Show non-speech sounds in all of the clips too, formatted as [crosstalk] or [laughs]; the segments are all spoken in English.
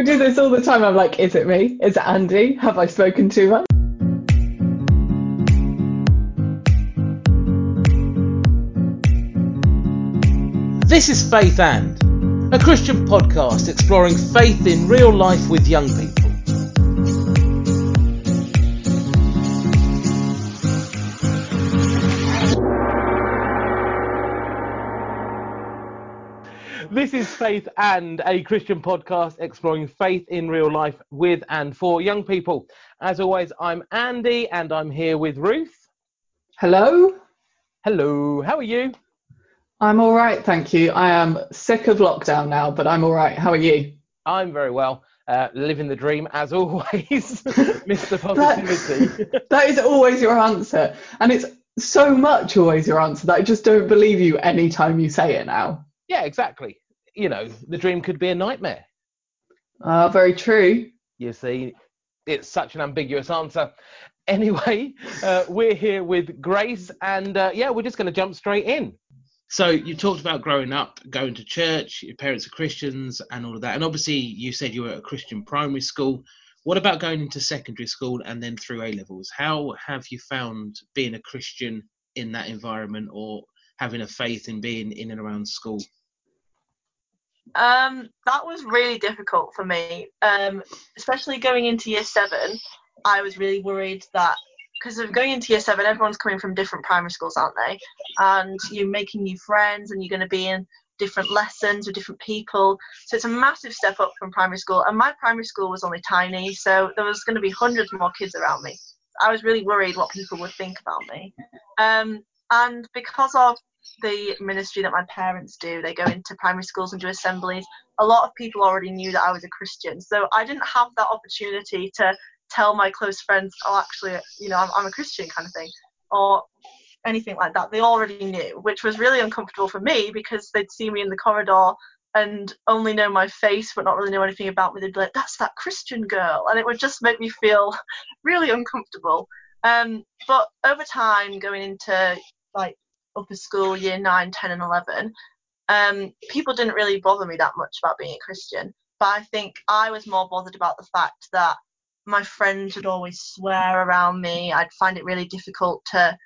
we do this all the time. I'm like, is it me? Is it Andy? Have I spoken too much? This is Faith and, a Christian podcast exploring faith in real life with young people. This is Faith and, a Christian podcast exploring faith in real life with and for young people. As always, I'm Andy and I'm here with Ruth. Hello? Hello, how are you? I'm all right, thank you. I am sick of lockdown now, but I'm all right. How are you? I'm very well. Uh, living the dream as [laughs] always, [laughs] Mr. Positivity. That, [laughs] that is always your answer. And it's so much always your answer that I just don't believe you anytime you say it now. Yeah, exactly. You know, the dream could be a nightmare. Ah, very true. You see, it's such an ambiguous answer. [laughs] Anyway, uh, we're here with Grace, and uh, yeah, we're just going to jump straight in. So you talked about growing up, going to church, your parents are Christians, and all of that. And obviously, you said you were at a Christian primary school. What about going into secondary school and then through A levels? How have you found being a Christian in that environment, or having a faith in being in and around school? Um, that was really difficult for me, um, especially going into year seven. I was really worried that because of going into year seven, everyone's coming from different primary schools, aren't they? And you're making new friends, and you're going to be in different lessons with different people. So it's a massive step up from primary school. And my primary school was only tiny, so there was going to be hundreds more kids around me. I was really worried what people would think about me. Um, and because of the ministry that my parents do, they go into primary schools and do assemblies. A lot of people already knew that I was a Christian, so I didn't have that opportunity to tell my close friends, "Oh, actually, you know, I'm, I'm a Christian," kind of thing, or anything like that. They already knew, which was really uncomfortable for me because they'd see me in the corridor and only know my face but not really know anything about me. They'd be like, "That's that Christian girl," and it would just make me feel [laughs] really uncomfortable. Um, but over time, going into like upper school, year 9, 10, and 11, um, people didn't really bother me that much about being a Christian. But I think I was more bothered about the fact that my friends would always swear around me. I'd find it really difficult to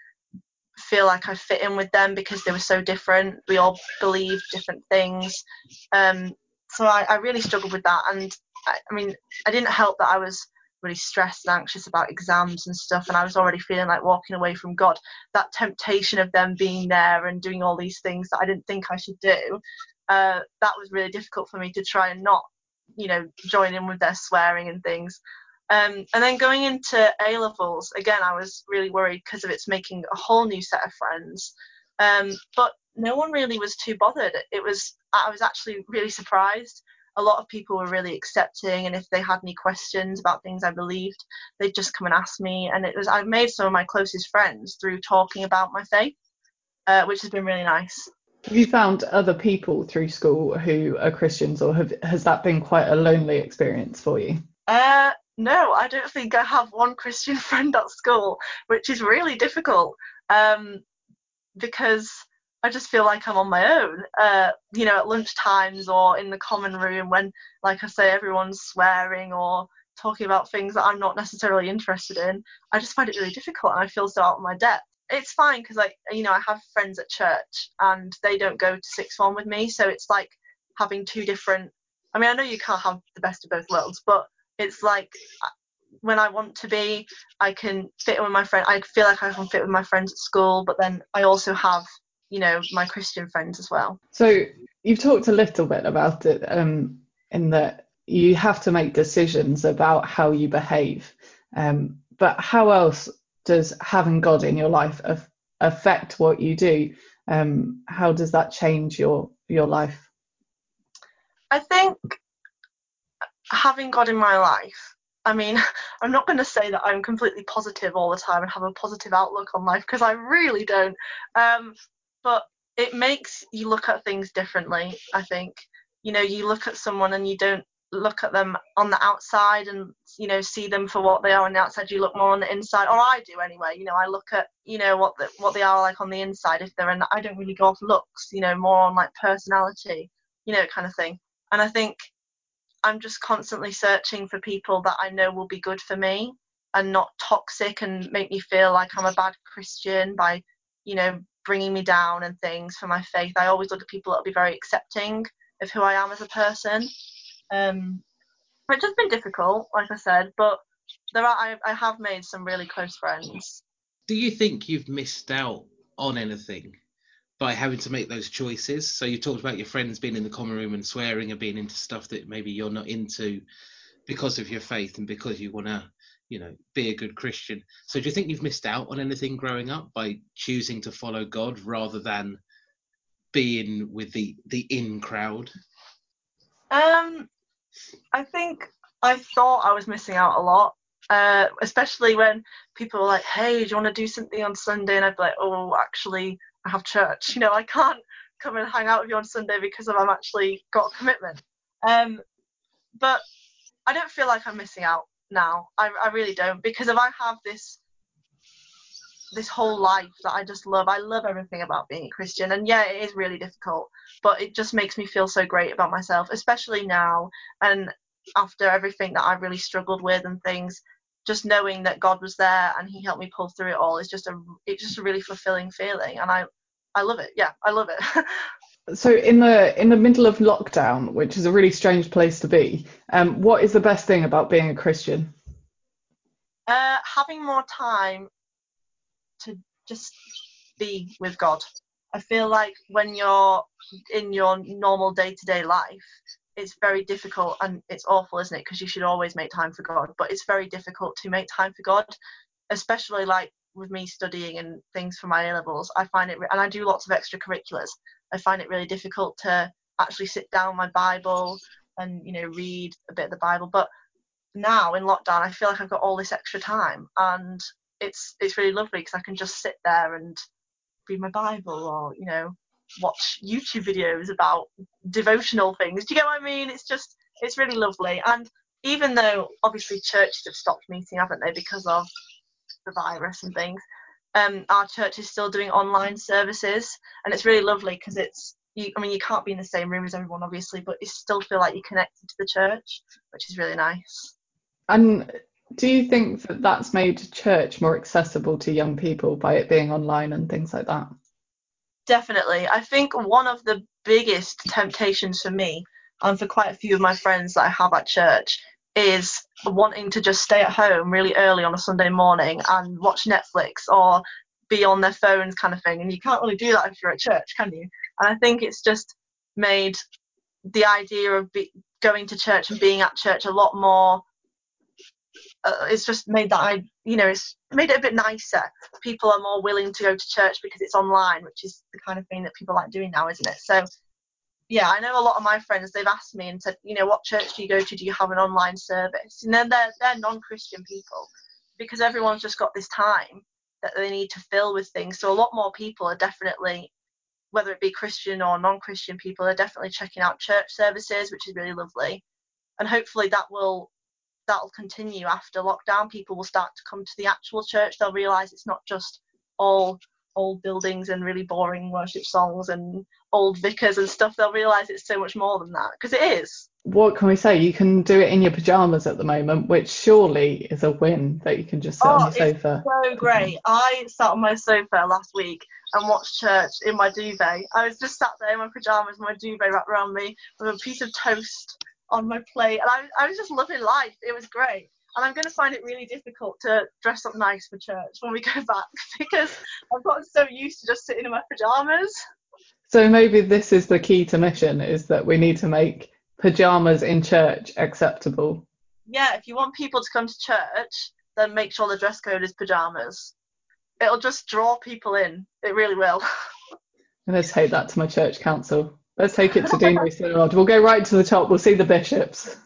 feel like I fit in with them because they were so different. We all believed different things. Um, so I, I really struggled with that. And I, I mean, I didn't help that I was really stressed and anxious about exams and stuff and I was already feeling like walking away from God. That temptation of them being there and doing all these things that I didn't think I should do uh, that was really difficult for me to try and not you know join in with their swearing and things. Um, and then going into A levels again I was really worried because of it's making a whole new set of friends. Um, but no one really was too bothered. It was I was actually really surprised a lot of people were really accepting and if they had any questions about things i believed they'd just come and ask me and it was i've made some of my closest friends through talking about my faith uh, which has been really nice Have you found other people through school who are Christians, or have, has that been quite a lonely experience for you? uh, no i don't think i have one christian [laughs] friend at school which is really difficult um, because I just feel like I'm on my own. Uh, you know, at lunch times or in the common room when, like I say, everyone's swearing or talking about things that I'm not necessarily interested in. I just find it really difficult and I feel so out of my depth. It's fine because, like, you know, I have friends at church and they don't go to sixth form with me, so it's like having two different. I mean, I know you can't have the best of both worlds, but it's like when I want to be, I can fit in with my friend. I feel like I can fit with my friends at school, but then I also have you know my christian friends as well So you've talked a little bit about it um, in that you have to make decisions about how you behave. Um, but how else does having God in your life af- affect what you do? Um, how does that change your your life? i think having god in my life i mean [laughs] i'm not going to say that i'm completely positive all the time and have a positive outlook on life because i really don't um, but it makes you look at things differently i think. You know you look at someone and you don't look at them on the outside and you know see them for what they are on the outside. You look more on the inside. Or i do anyway. You know i look at you know what the, what they are like on the inside. If they're in i don't really go off looks you know more on like personality you know kind of thing. And i think I'm just constantly searching for people that I know will be good for me and not toxic and make me feel like I'm a bad Christian by, you know, bringing me down and things for my faith. I always look at people that'll be very accepting of who I am as a person. Um, which has been difficult, like I said, but there are I, I have made some really close friends. Do you think you've missed out on anything by having to make those choices? So you talked about your friends being in the common room and swearing and being into stuff that maybe you're not into because of your faith and because you want to, you know, be a good Christian. So do you think you've missed out on anything growing up by choosing to follow God rather than being with the the in crowd? Um, I think I thought I was missing out a lot, uh, especially when people were like, "Hey, do you want to do something on Sunday?" And I'd be like, "Oh, actually, I have church. [laughs] You know, I can't come and hang out with you on Sunday because I've actually got a commitment." Um, but I don't feel like I'm missing out now. I, I really don't because if I have this this whole life that I just love. I love everything about being a Christian. And yeah, it is really difficult, but it just makes me feel so great about myself, especially now and after everything that I really struggled with and things. Just knowing that God was there and He helped me pull through it all is just a it's just a really fulfilling feeling, and I I love it. Yeah, I love it. [laughs] so in the in the middle of lockdown, which is a really strange place to be, um, what is the best thing about being a Christian? Uh, having more time to just be with God. I feel like when you're in your normal day to day life, it's very difficult and it's awful, isn't it? Because you should always make time for God, but it's very difficult to make time for God, especially like with me studying and things for my A levels. I find it, and I do lots of extracurriculars. I find it really difficult to actually sit down my Bible and you know read a bit of the Bible. But now in lockdown, I feel like I've got all this extra time, and it's it's really lovely because I can just sit there and read my Bible or you know watch YouTube videos about devotional things. Do you get what I mean? It's just it's really lovely. And even though obviously churches have stopped meeting, haven't they, because of the virus and things, um, our church is still doing online services, and it's really lovely because it's. You, I mean, you can't be in the same room as everyone, obviously, but you still feel like you're connected to the church, which is really nice. And do you think that that's made church more accessible to young people by it being online and things like that? Definitely. I think one of the biggest temptations for me and for quite a few of my friends that I have at church is wanting to just stay at home really early on a Sunday morning and watch Netflix or be on their phones kind of thing. And you can't really do that if you're at church, can you? And I think it's just made the idea of be, going to church and being at church a lot more uh, it's just made that I, you know, it's made it a bit nicer. People are more willing to go to church because it's online, which is the kind of thing that people like doing now, isn't it? So, yeah, I know a lot of my friends. They've asked me and said, you know, what church do you go to? Do you have an online service? And then they're they're non-Christian people because everyone's just got this time that they need to fill with things. So a lot more people are definitely, whether it be Christian or non-Christian people, are definitely checking out church services, which is really lovely. And hopefully that will that'll continue after lockdown. People will start to come to the actual church. They'll realise it's not just all old buildings and really boring worship songs and old vicars and stuff. They'll realise it's so much more than that because it is. What can we say? You can do it in your pajamas at the moment, which surely is a win that you can just sit oh, on your sofa. so great. I sat on my sofa last week and watched church in my duvet. I was just sat there in my pajamas, my duvet wrapped around me with a piece of toast on my plate, and I, I was just loving life. It was great. And I'm going to find it really difficult to dress up nice for church when we go back [laughs] because I've gotten so used to just sitting in my pajamas. So maybe this is the key to mission: is that we need to make pajamas in church acceptable. Yeah, if you want people to come to church, then make sure the dress code is pajamas. It'll just draw people in. It really will. [laughs] Let's take that to my church council. Let's take it to Deanery [laughs] Synod. We'll go right to the top. We'll see the bishops.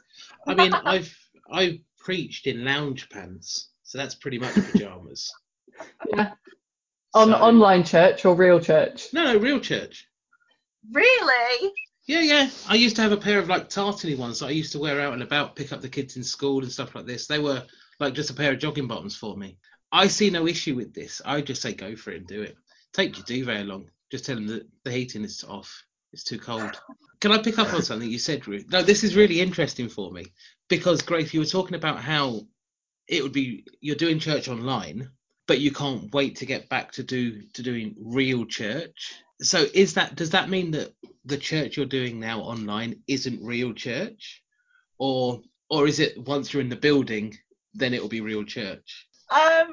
I mean, I've I've preached in lounge pants, so that's pretty much pajamas. [laughs] Yeah. On so, online church or real church? No, no, real church. Really? Yeah, yeah. I used to have a pair of like tartany ones that I used to wear out and about, pick up the kids in school and stuff like this. They were like just a pair of jogging bottoms for me. I see no issue with this. I just say go for it and do it. Take your duvet along. Just tell them that the heating is off. It's too cold. Can I pick up on something you said, Ruth? No, this is really interesting for me because Grace, you were talking about how it would be you're doing church online, but you can't wait to get back to do to doing real church. So is that does that mean that the church you're doing now online isn't real church, or or is it once you're in the building then it will be real church? Um,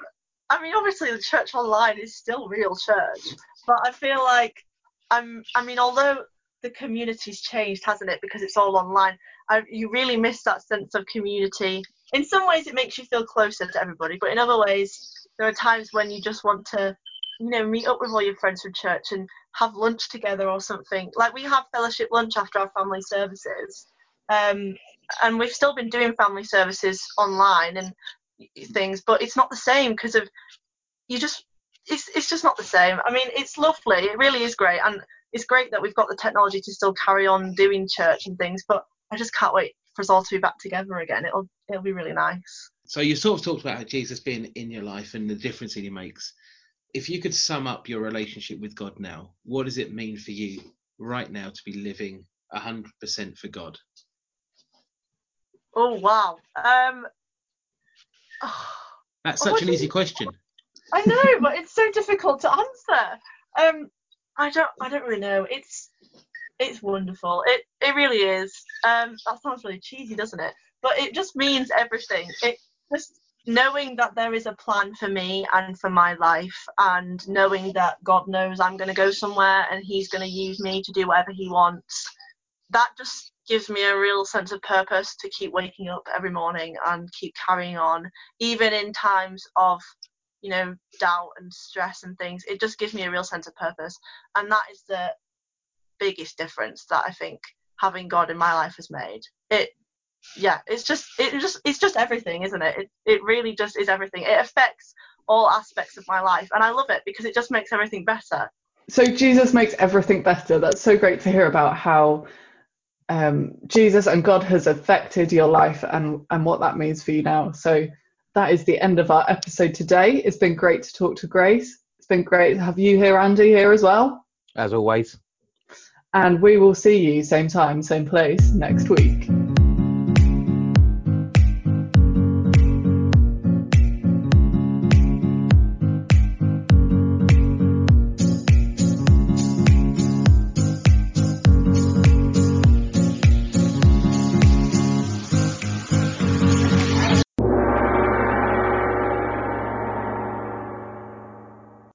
I mean, obviously the church online is still real church, but I feel like I'm. I mean, although the community's changed, hasn't it? Because it's all online. I, you really miss that sense of community. In some ways, it makes you feel closer to everybody, but in other ways, there are times when you just want to, you know, meet up with all your friends from church and have lunch together or something. Like we have fellowship lunch after our family services, um, and we've still been doing family services online and things, but it's not the same because of you just it's it's just not the same. I mean, it's lovely. It really is great, and it's great that we've got the technology to still carry on doing church and things. But I just can't wait for us all to be back together again. It'll it'll be really nice. So you sort of talked about how Jesus being in your life and the difference that he makes. If you could sum up your relationship with God now, what does it mean for you right now to be living 100% for God? Oh wow. Um. That's such an easy question. I know, but it's so difficult to answer. Um, I don't, I don't really know. It's, it's wonderful. It, it really is. Um, that sounds really cheesy, doesn't it? But it just means everything. It just knowing that there is a plan for me and for my life, and knowing that God knows I'm going to go somewhere and He's going to use me to do whatever He wants. That just gives me a real sense of purpose to keep waking up every morning and keep carrying on, even in times of you know, doubt and stress and things. It just gives me a real sense of purpose. And that is the biggest difference that I think having God in my life has made. It yeah, it's just it just it's just everything, isn't it? It it really just is everything. It affects all aspects of my life and I love it because it just makes everything better. So Jesus makes everything better. That's so great to hear about how um, Jesus and God has affected your life and and what that means for you now. So that is the end of our episode today. It's been great to talk to Grace. It's been great to have you here, Andy, here as well. As always. And we will see you same time, same place next week.